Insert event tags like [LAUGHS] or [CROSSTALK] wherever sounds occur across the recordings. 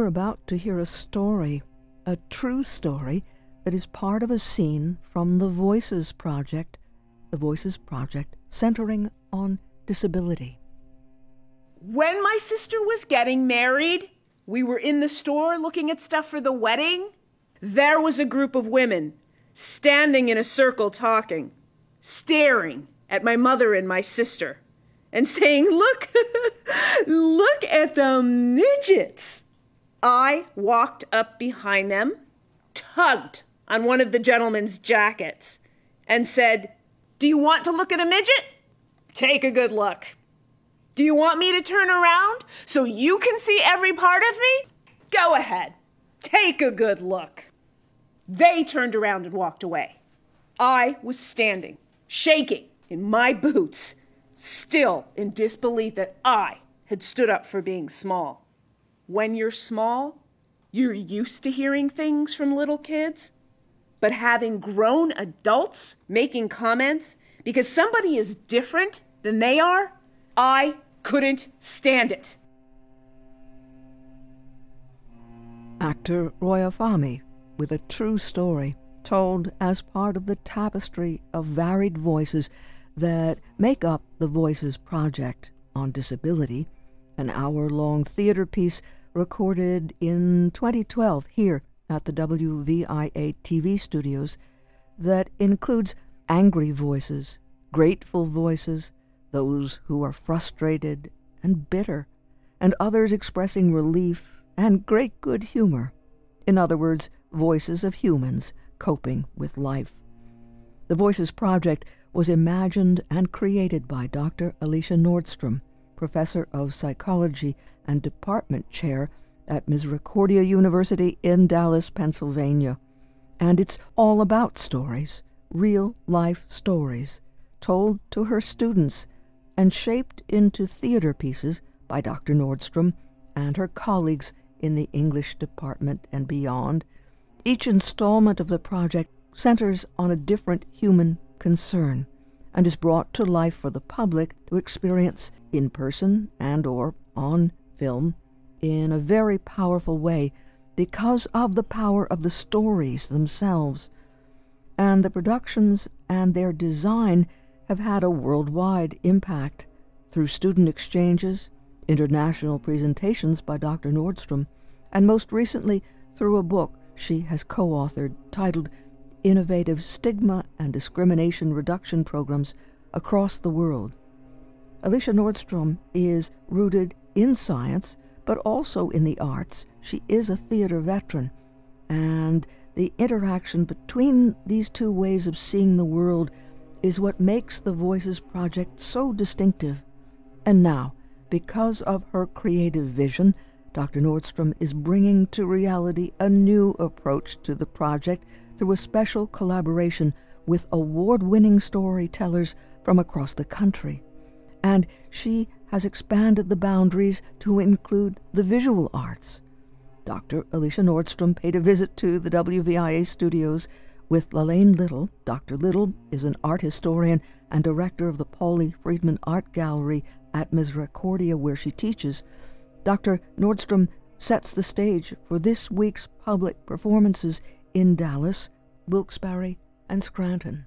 We're about to hear a story, a true story, that is part of a scene from the Voices Project, the Voices Project centering on disability. When my sister was getting married, we were in the store looking at stuff for the wedding. There was a group of women standing in a circle talking, staring at my mother and my sister, and saying, Look, [LAUGHS] look at the midgets. I walked up behind them, tugged on one of the gentlemen's jackets, and said, Do you want to look at a midget? Take a good look. Do you want me to turn around so you can see every part of me? Go ahead. Take a good look. They turned around and walked away. I was standing, shaking in my boots, still in disbelief that I had stood up for being small. When you're small, you're used to hearing things from little kids. But having grown adults making comments because somebody is different than they are, I couldn't stand it. Actor Roy Afami with a true story told as part of the tapestry of varied voices that make up the Voices Project on Disability, an hour long theater piece recorded in 2012 here at the WVIA TV studios that includes angry voices, grateful voices, those who are frustrated and bitter, and others expressing relief and great good humor. In other words, voices of humans coping with life. The Voices Project was imagined and created by Dr. Alicia Nordstrom, professor of psychology and department chair at Misericordia University in Dallas, Pennsylvania. And it's all about stories, real life stories, told to her students and shaped into theater pieces by Dr. Nordstrom and her colleagues in the English department and beyond each installment of the project centers on a different human concern and is brought to life for the public to experience in person and or on film in a very powerful way because of the power of the stories themselves. And the productions and their design have had a worldwide impact through student exchanges, international presentations by Dr. Nordstrom, and most recently through a book she has co authored titled Innovative Stigma and Discrimination Reduction Programs Across the World. Alicia Nordstrom is rooted in science, but also in the arts. She is a theater veteran, and the interaction between these two ways of seeing the world is what makes the Voices Project so distinctive. And now, because of her creative vision, Dr. Nordstrom is bringing to reality a new approach to the project through a special collaboration with award winning storytellers from across the country. And she has expanded the boundaries to include the visual arts. Dr. Alicia Nordstrom paid a visit to the WVIA studios with Lalaine Little. Dr. Little is an art historian and director of the Pauly Friedman Art Gallery at Misericordia, where she teaches. Dr. Nordstrom sets the stage for this week's public performances in Dallas, Wilkes-Barre, and Scranton.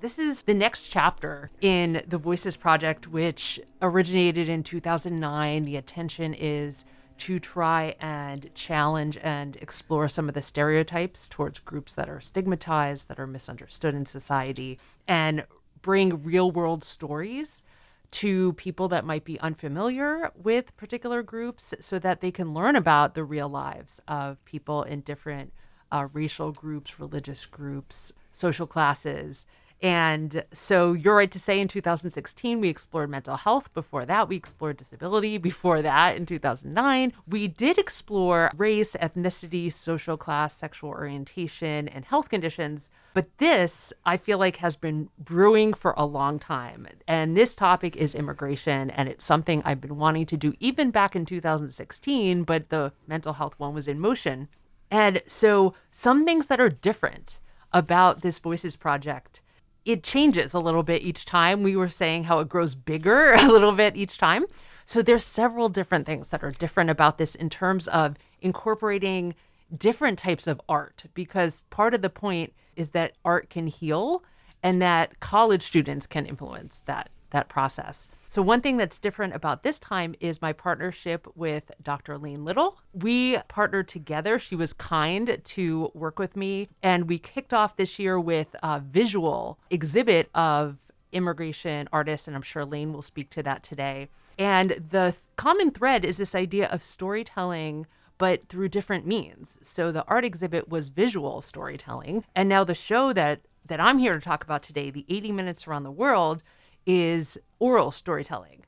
This is the next chapter in the Voices Project, which originated in 2009. The attention is to try and challenge and explore some of the stereotypes towards groups that are stigmatized, that are misunderstood in society, and bring real world stories to people that might be unfamiliar with particular groups so that they can learn about the real lives of people in different uh, racial groups, religious groups, social classes, and so you're right to say in 2016, we explored mental health. Before that, we explored disability. Before that, in 2009, we did explore race, ethnicity, social class, sexual orientation, and health conditions. But this, I feel like, has been brewing for a long time. And this topic is immigration. And it's something I've been wanting to do even back in 2016, but the mental health one was in motion. And so, some things that are different about this Voices Project it changes a little bit each time. We were saying how it grows bigger [LAUGHS] a little bit each time. So there's several different things that are different about this in terms of incorporating different types of art because part of the point is that art can heal and that college students can influence that that process. So one thing that's different about this time is my partnership with Dr. Lane Little. We partnered together. She was kind to work with me and we kicked off this year with a visual exhibit of immigration artists and I'm sure Lane will speak to that today. And the common thread is this idea of storytelling but through different means. So the art exhibit was visual storytelling, and now the show that that I'm here to talk about today, the 80 minutes around the world, is oral storytelling.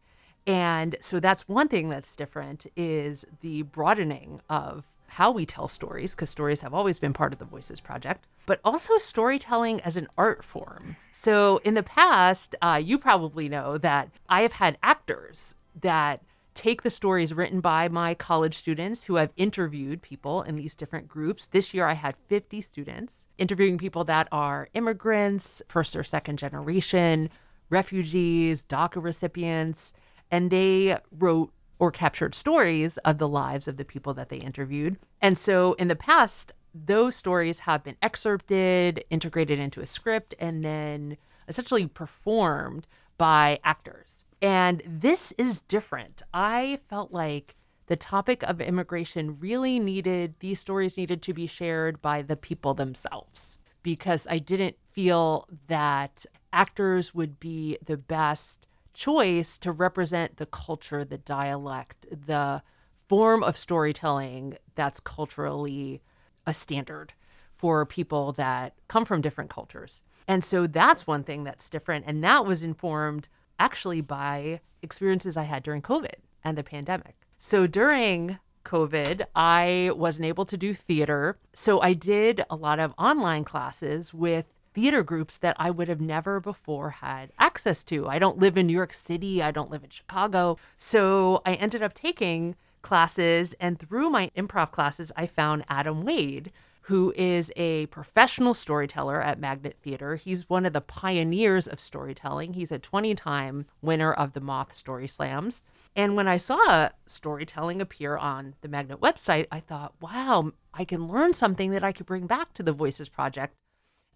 And so that's one thing that's different is the broadening of how we tell stories because stories have always been part of the Voices project, but also storytelling as an art form. So in the past, uh, you probably know that I have had actors that take the stories written by my college students who have interviewed people in these different groups. This year I had 50 students interviewing people that are immigrants, first or second generation, refugees, DACA recipients, and they wrote or captured stories of the lives of the people that they interviewed. And so in the past, those stories have been excerpted, integrated into a script, and then essentially performed by actors. And this is different. I felt like the topic of immigration really needed, these stories needed to be shared by the people themselves because I didn't feel that actors would be the best choice to represent the culture, the dialect, the form of storytelling that's culturally a standard for people that come from different cultures. And so that's one thing that's different. And that was informed actually by experiences I had during COVID and the pandemic. So during COVID, I wasn't able to do theater. So I did a lot of online classes with theater groups that I would have never before had access to. I don't live in New York City, I don't live in Chicago. So I ended up taking classes, and through my improv classes, I found Adam Wade, who is a professional storyteller at Magnet Theater. He's one of the pioneers of storytelling. He's a 20 time winner of the Moth Story Slams. And when I saw storytelling appear on the Magnet website, I thought, wow, I can learn something that I could bring back to the Voices Project.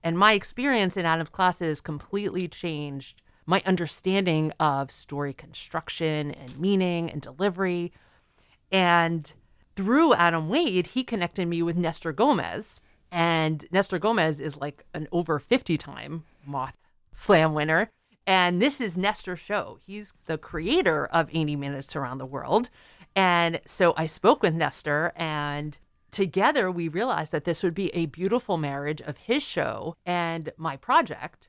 And my experience in Adam's classes completely changed my understanding of story construction and meaning and delivery. And through Adam Wade, he connected me with Nestor Gomez. And Nestor Gomez is like an over 50 time Moth Slam winner. And this is Nestor's show. He's the creator of 80 Minutes Around the World. And so I spoke with Nestor, and together we realized that this would be a beautiful marriage of his show and my project.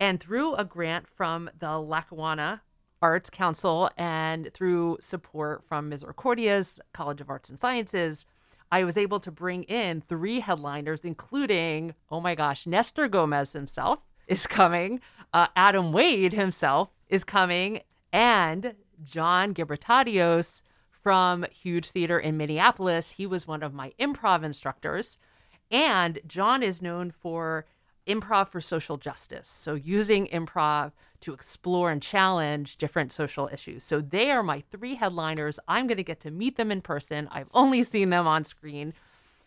And through a grant from the Lackawanna Arts Council and through support from Misericordia's College of Arts and Sciences, I was able to bring in three headliners, including, oh my gosh, Nestor Gomez himself is coming, uh, Adam Wade himself is coming, and John Gebretatose from Huge Theater in Minneapolis. He was one of my improv instructors. And John is known for improv for social justice. So, using improv to explore and challenge different social issues. So, they are my three headliners. I'm going to get to meet them in person. I've only seen them on screen.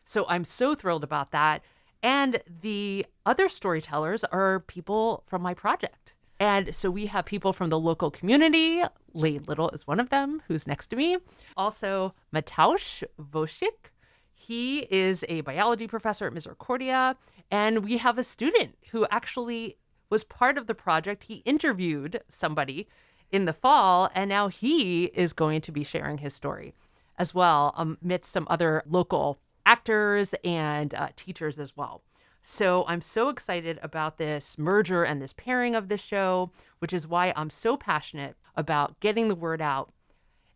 So, I'm so thrilled about that. And the other storytellers are people from my project. And so we have people from the local community. Lane Little is one of them, who's next to me. Also, Mateusz Wojcik. He is a biology professor at Misericordia. And we have a student who actually was part of the project. He interviewed somebody in the fall, and now he is going to be sharing his story as well, amidst some other local actors and uh, teachers as well. So I'm so excited about this merger and this pairing of the show, which is why I'm so passionate about getting the word out.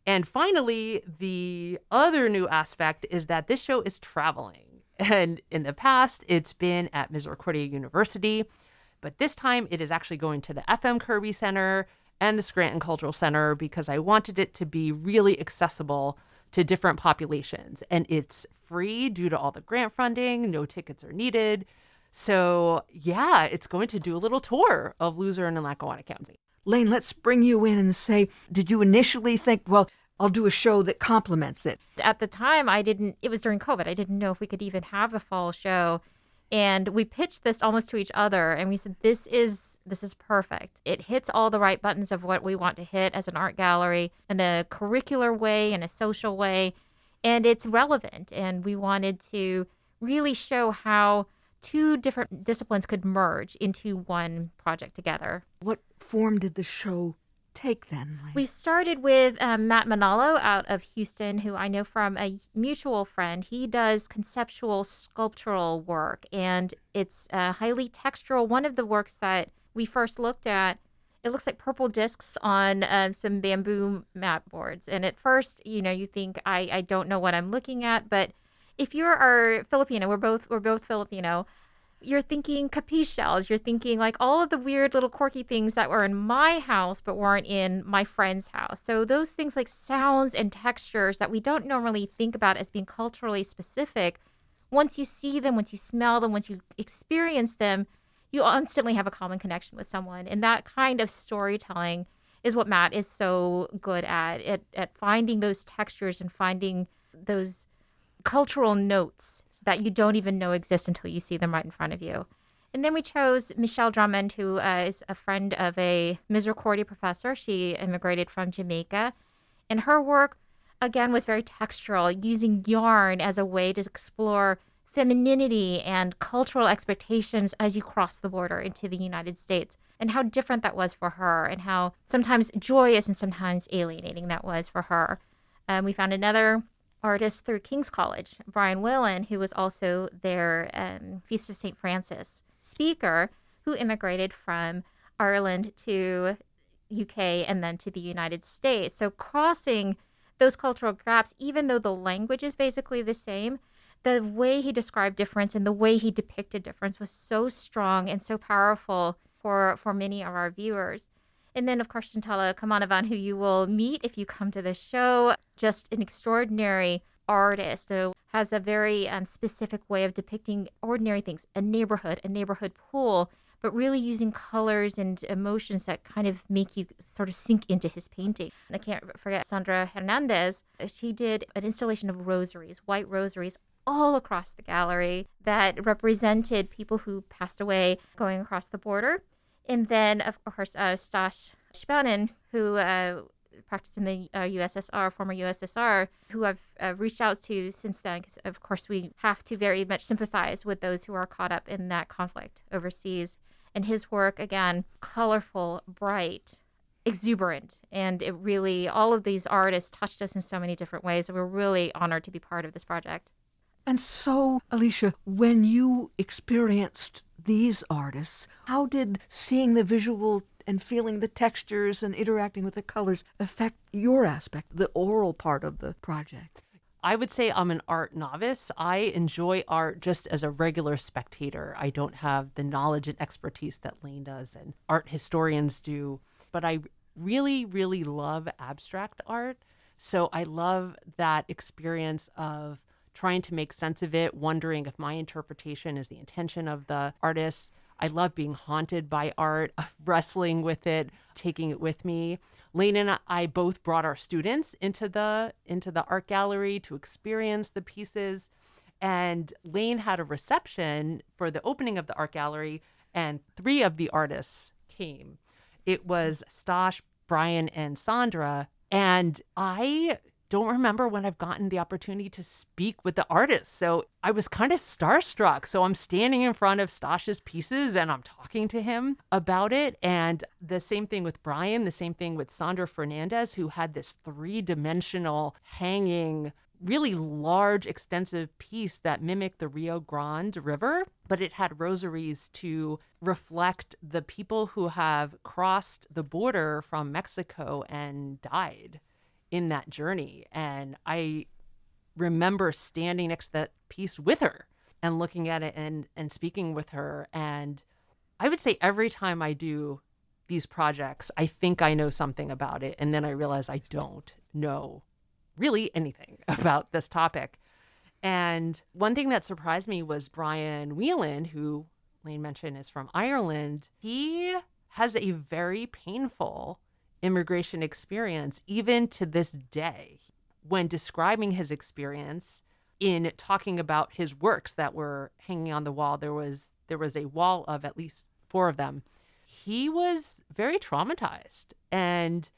And finally, the other new aspect is that this show is traveling. [LAUGHS] And in the past, it's been at Misericordia University, but this time it is actually going to the FM Kirby Center and the Scranton Cultural Center because I wanted it to be really accessible to different populations. And it's free due to all the grant funding, no tickets are needed. So, yeah, it's going to do a little tour of Luzerne and Lackawanna County. Lane, let's bring you in and say, did you initially think, well, I'll do a show that complements it. At the time, I didn't, it was during COVID. I didn't know if we could even have a fall show. And we pitched this almost to each other and we said, this is, this is perfect. It hits all the right buttons of what we want to hit as an art gallery in a curricular way, in a social way. And it's relevant. And we wanted to really show how two different disciplines could merge into one project together. What form did the show take then? We started with um, Matt Manalo out of Houston, who I know from a mutual friend. He does conceptual sculptural work, and it's uh, highly textural. One of the works that we first looked at, it looks like purple discs on uh, some bamboo mat boards. And at first, you know, you think I, I don't know what I'm looking at, but if you're a Filipino, we're both we're both Filipino you're thinking capiz shells. You're thinking like all of the weird little quirky things that were in my house but weren't in my friend's house. So those things like sounds and textures that we don't normally think about as being culturally specific, once you see them, once you smell them, once you experience them, you instantly have a common connection with someone. And that kind of storytelling is what Matt is so good at, at, at finding those textures and finding those cultural notes that you don't even know exist until you see them right in front of you. And then we chose Michelle Drummond, who uh, is a friend of a Misericordia professor. She immigrated from Jamaica. And her work, again, was very textural, using yarn as a way to explore femininity and cultural expectations as you cross the border into the United States, and how different that was for her, and how sometimes joyous and sometimes alienating that was for her. Um, we found another artist through King's College, Brian Whelan, who was also their um, Feast of St. Francis speaker, who immigrated from Ireland to UK and then to the United States. So crossing those cultural gaps, even though the language is basically the same, the way he described difference and the way he depicted difference was so strong and so powerful for for many of our viewers. And then, of course, Shantala Kamanavan, who you will meet if you come to the show, just an extraordinary artist who has a very um, specific way of depicting ordinary things a neighborhood, a neighborhood pool, but really using colors and emotions that kind of make you sort of sink into his painting. I can't forget Sandra Hernandez. She did an installation of rosaries, white rosaries, all across the gallery that represented people who passed away going across the border. And then, of course, uh, Stash Spanin, who uh, practiced in the uh, USSR, former USSR, who I've uh, reached out to since then, because of course we have to very much sympathize with those who are caught up in that conflict overseas. And his work, again, colorful, bright, exuberant. And it really, all of these artists touched us in so many different ways. And we're really honored to be part of this project. And so, Alicia, when you experienced these artists, how did seeing the visual and feeling the textures and interacting with the colors affect your aspect, the oral part of the project? I would say I'm an art novice. I enjoy art just as a regular spectator. I don't have the knowledge and expertise that Lane does and art historians do, but I really, really love abstract art. So I love that experience of trying to make sense of it, wondering if my interpretation is the intention of the artist. I love being haunted by art, [LAUGHS] wrestling with it, taking it with me. Lane and I both brought our students into the into the art gallery to experience the pieces. And Lane had a reception for the opening of the art gallery, and three of the artists came. It was Stosh, Brian, and Sandra. And I don't remember when I've gotten the opportunity to speak with the artist. So I was kind of starstruck. So I'm standing in front of Stash's pieces and I'm talking to him about it. And the same thing with Brian, the same thing with Sandra Fernandez, who had this three dimensional hanging really large, extensive piece that mimicked the Rio Grande River, but it had rosaries to reflect the people who have crossed the border from Mexico and died in that journey. And I remember standing next to that piece with her and looking at it and and speaking with her. And I would say every time I do these projects, I think I know something about it, and then I realize I don't know really anything [LAUGHS] about this topic. And one thing that surprised me was Brian Whelan, who Lane mentioned is from Ireland. He has a very painful immigration experience, even to this day, when describing his experience in talking about his works that were hanging on the wall, there was there was a wall of at least four of them. He was very traumatized. And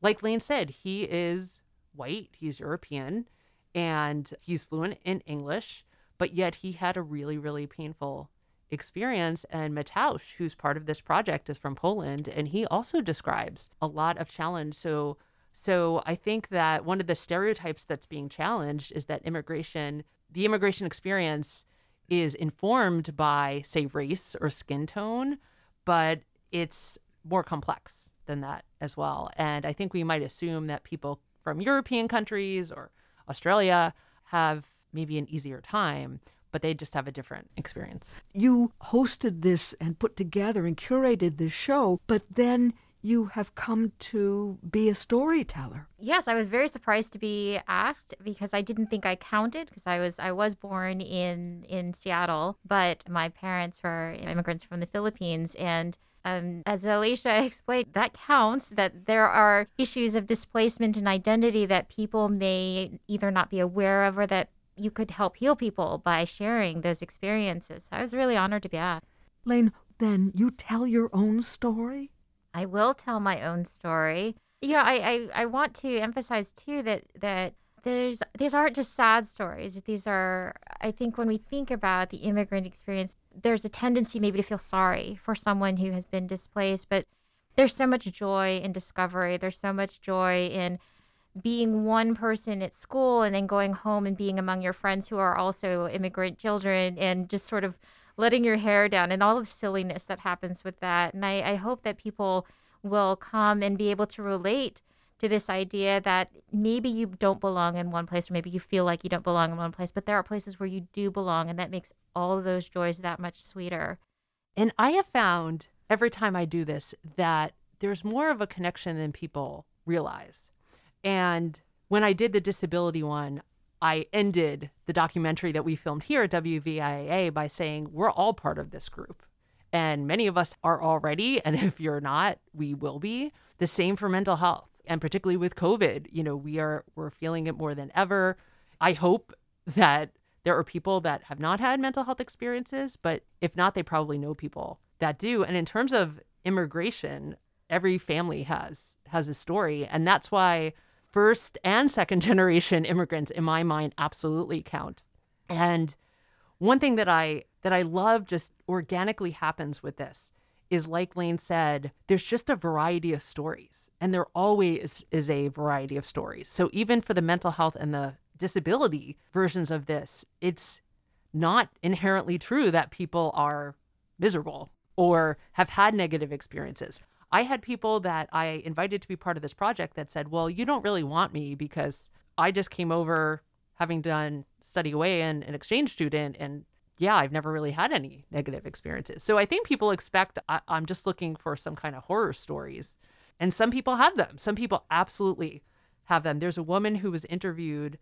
like Lane said, he is white, he's European, and he's fluent in English, but yet he had a really, really painful experience. And Mateusz, who's part of this project, is from Poland, and he also describes a lot of challenge. So so I think that one of the stereotypes that's being challenged is that immigration, the immigration experience is informed by, say, race or skin tone, but it's more complex than that as well. And I think we might assume that people from European countries or Australia have maybe an easier time, but they just have a different experience. You hosted this and put together and curated this show, but then you have come to be a storyteller. Yes, I was very surprised to be asked because I didn't think I counted because I was I was born in in Seattle, but my parents were immigrants from the Philippines and um, as Alicia [LAUGHS] explained, that counts, that there are issues of displacement and identity that people may either not be aware of or that you could help heal people by sharing those experiences. I was really honored to be asked. Lane, then you tell your own story? I will tell my own story. You know, I, I, I want to emphasize too that that there's these aren't just sad stories. These are I think when we think about the immigrant experience, there's a tendency maybe to feel sorry for someone who has been displaced, but there's so much joy in discovery. There's so much joy in being one person at school and then going home and being among your friends who are also immigrant children and just sort of letting your hair down and all the silliness that happens with that. And I, I hope that people will come and be able to relate to this idea that maybe you don't belong in one place or maybe you feel like you don't belong in one place, but there are places where you do belong. And that makes all of those joys that much sweeter. And I have found every time I do this that there's more of a connection than people realize. And when I did the disability one, I ended the documentary that we filmed here at WVIA by saying we're all part of this group. And many of us are already, and [LAUGHS] if you're not, we will be. The same for mental health. And particularly with COVID, you know, we are we're feeling it more than ever. I hope that there are people that have not had mental health experiences, but if not, they probably know people that do. And in terms of immigration, every family has has a story. And that's why first and second [LAUGHS] generation immigrants in my mind absolutely count. And one thing that I that I love just organically happens with this is like Lane said, there's just a variety of stories. And there always is a variety of stories. So even for the mental health and the disability versions of this, it's not inherently true that people are miserable or have had negative experiences. I had people that I invited to be part of this project that said, Well, you don't really want me because I just came over having done study away and an exchange student. And yeah, I've never really had any negative experiences. So I think people expect I, I'm just looking for some kind of horror stories. And some people have them. Some people absolutely have them. There's a woman who was interviewed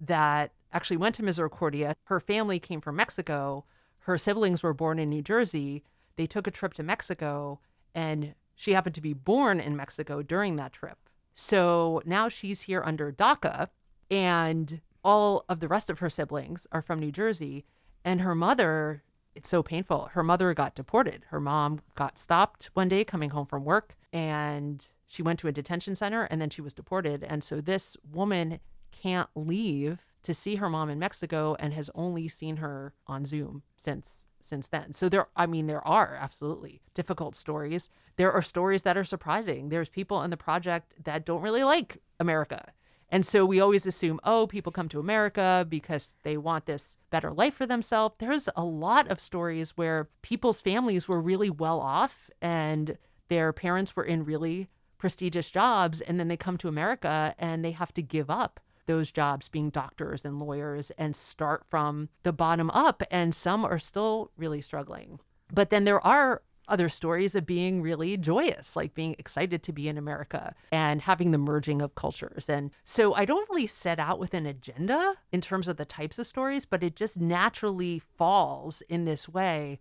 that actually went to Misericordia. Her family came from Mexico. Her siblings were born in New Jersey. They took a trip to Mexico and she happened to be born in Mexico during that trip. So now she's here under DACA, and all of the rest of her siblings are from New Jersey. And her mother, it's so painful. Her mother got deported. Her mom got stopped one day coming home from work, and she went to a detention center and then she was deported. And so this woman can't leave to see her mom in Mexico and has only seen her on Zoom since since then. So there I mean there are absolutely difficult stories. There are stories that are surprising. There's people in the project that don't really like America. And so we always assume, oh, people come to America because they want this better life for themselves. There's a lot of stories where people's families were really well off and their parents were in really prestigious jobs and then they come to America and they have to give up those jobs being doctors and lawyers and start from the bottom up. And some are still really struggling. But then there are other stories of being really joyous, like being excited to be in America and having the merging of cultures. And so I don't really set out with an agenda in terms of the types of stories, but it just naturally falls in this way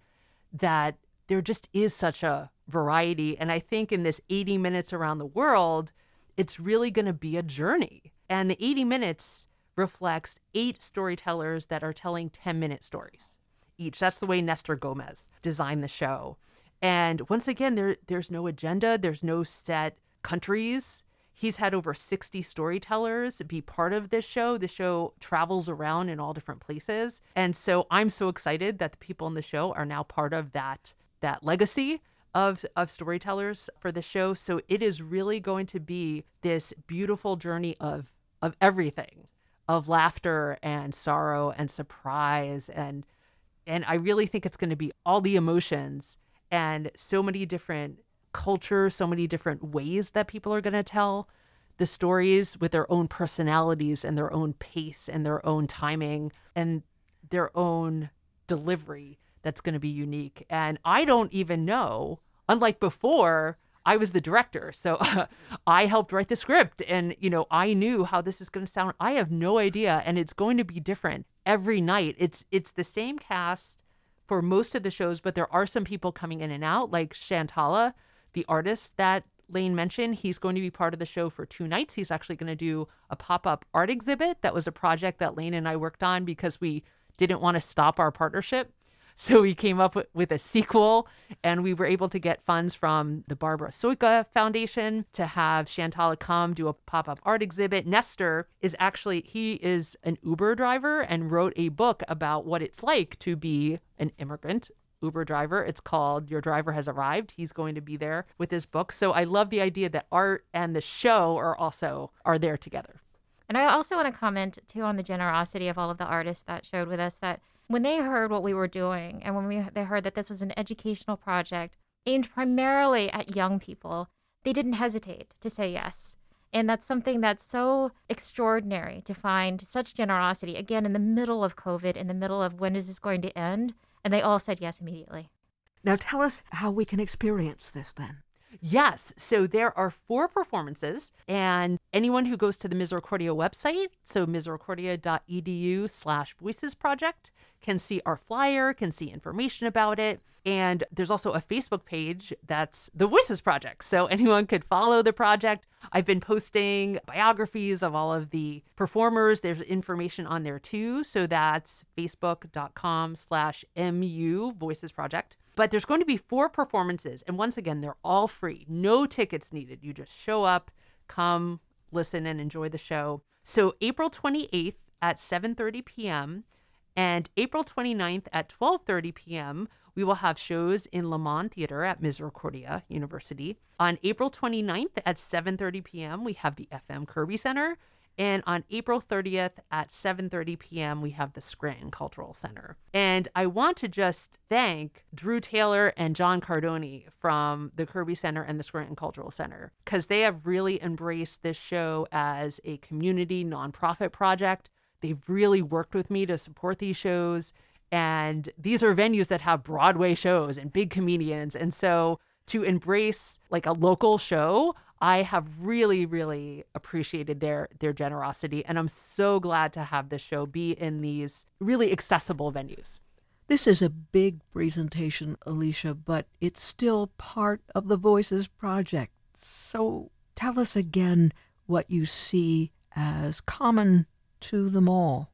that there just is such a variety. And I think in this 80 minutes around the world, it's really going to be a journey. And the 80 minutes reflects eight storytellers that are telling 10 minute stories each. That's the way Nestor Gomez designed the show. And once again, there there's no agenda, there's no set countries. He's had over 60 storytellers be part of this show. The show travels around in all different places. And so I'm so excited that the people in the show are now part of that that legacy of of storytellers for the show. So it is really going to be this beautiful journey of of everything, of laughter and sorrow and surprise and and I really think it's going to be all the emotions and so many different cultures, so many different ways that people are going to tell the stories with their own personalities and their own pace and their own timing and their own delivery that's going to be unique. And I don't even know, unlike before, I was the director. So uh, [LAUGHS] I helped write the script and, you know, I knew how this is going to sound. I have no idea. And it's going to be different every night. It's, it's the same cast for most of the shows, but there are some people coming in and out, like Shantala, the artist that Lane mentioned. He's going to be part of the show for two nights. He's actually going to do a pop up art exhibit. That was a project that Lane and I worked on because we didn't want to stop our partnership. So we came up with a sequel and we were able to get funds from the Barbara Soika Foundation to have Shantala come do a pop up art exhibit. Nestor is actually, he is an Uber driver and wrote a book about what it's like to be an immigrant Uber driver. It's called Your Driver Has Arrived. He's going to be there with his book. So I love the idea that art and the show are also are there together. And I also want to comment too on the generosity of all of the artists that showed with us that when they heard what we were doing and when we they heard that this was an educational project aimed primarily at young people, they didn't hesitate to say yes. And that's something that's so extraordinary to find such generosity again in the middle of COVID, in the middle of when is this going to end? And they all said yes immediately. Now tell us how we can experience this then. Yes. So there are four performances, and anyone who goes to the Misericordia website, so misericordia.edu slash voices project, can see our flyer, can see information about it. And there's also a Facebook page that's the Voices Project. So anyone could follow the project. I've been posting biographies of all of the performers. There's information on there too. So that's facebook.com slash MU Voices Project. But there's going to be four performances. And once again, they're all free. No tickets needed. You just show up, come, listen, and enjoy the show. So April 28th at 7.30 p.m., and April 29th at 12:30 p.m., we will have shows in Lemmond Theater at Misericordia University. On April 29th at 7:30 p.m., we have the FM Kirby Center. And on April 30th at 7:30 p.m., we have the Scranton Cultural Center. And I want to just thank Drew Taylor and John Cardoni from the Kirby Center and the Scranton Cultural Center because they have really embraced this show as a community nonprofit project They've really worked with me to support these shows. And these are venues that have Broadway shows and big comedians. And so to embrace like a local show, I have really, really appreciated their their generosity. And I'm so glad to have this show be in these really accessible venues. This is a big presentation, Alicia, but it's still part of the Voices Project. So tell us again what you see as common to them all.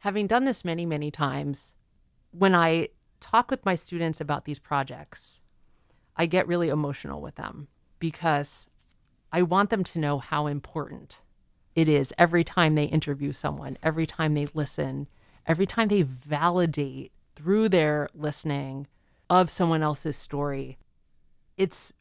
Having done this many, many times, when I talk with my students about these projects, I get really emotional with them because I want them to know how important it is every time they interview someone, every time they listen, every time they validate through their listening of someone else's story. It's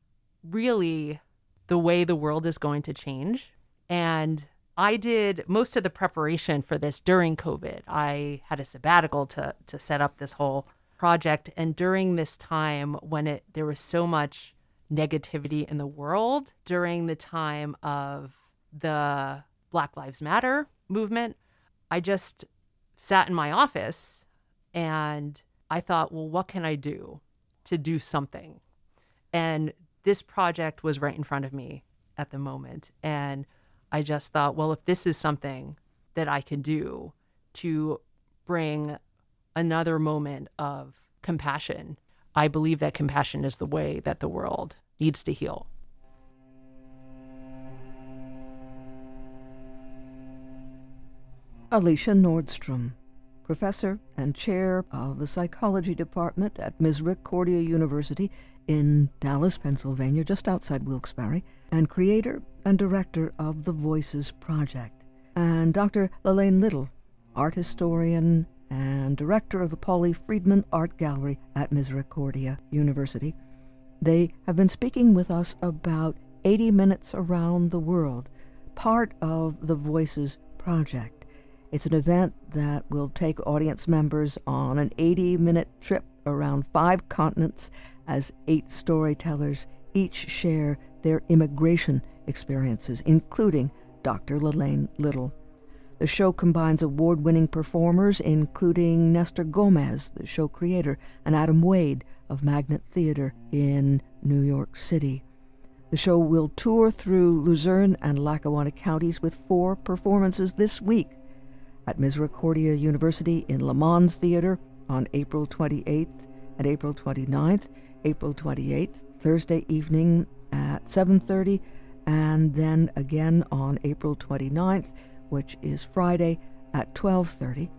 really the way the world is going to change. And I did most of the preparation for this during COVID. I had a sabbatical to to set up this whole project and during this time when it there was so much negativity in the world during the time of the Black Lives Matter movement, I just sat in my office and I thought, well, what can I do to do something? And this project was right in front of me at the moment. And I just thought, well, if this is something that I can do to bring another moment of compassion, I believe that compassion is the way that the world needs to heal. Alicia Nordstrom, professor and chair of the psychology department at Misericordia University in Dallas, Pennsylvania, just outside Wilkes-Barre, and creator and director of the Voices Project. And Dr. Lalaine Little, art historian and director of the Pauly Friedman Art Gallery at Misericordia University. They have been speaking with us about 80 Minutes Around the World, part of the Voices Project. It's an event that will take audience members on an 80 minute trip around five continents as eight storytellers each share their immigration experiences, including Dr. Lalaine Little. The show combines award winning performers, including Nestor Gomez, the show creator, and Adam Wade of Magnet Theater in New York City. The show will tour through Luzerne and Lackawanna counties with four performances this week at Misericordia University in Lemmond Theater on April 28th and April 29th, April 28th, Thursday evening at 7:30, and then again on April 29th which is Friday at 12:30.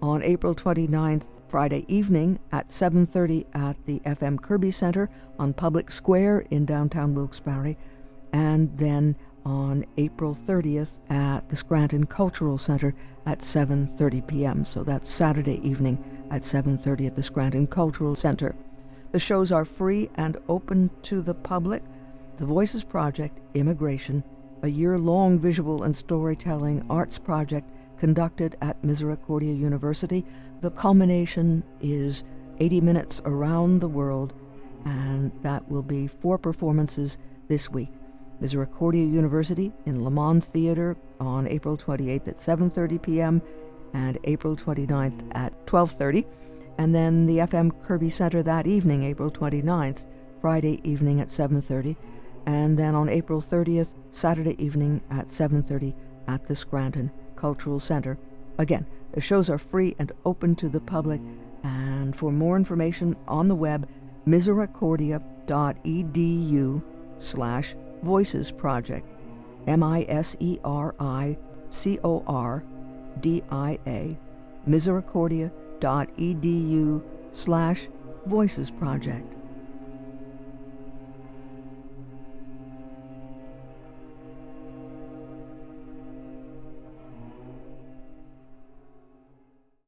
On April 29th, Friday evening at 7:30 at the FM Kirby Center on Public Square in downtown Wilkes-Barre, and then on April 30th at the Scranton Cultural Center at 7:30 p.m. So that's Saturday evening at 7:30 at the Scranton Cultural Center. The shows are free and open to the public. The Voices Project, Immigration, a year long visual and storytelling arts project conducted at Misericordia University. The culmination is 80 minutes around the world, and that will be four performances this week. Misericordia University in Lemmond Theater on April 28th at 7:30 p.m. and April 29th at 12:30, and then the FM Kirby Center that evening, April 29th, Friday evening at 7:30 and then on April 30th, Saturday evening at 7:30 at the Scranton Cultural Center. Again, the shows are free and open to the public, and for more information on the web, misericordia.edu slash voices project, M-I-S-E-R-I-C-O-R-D-I-A, misericordia.edu slash voices project.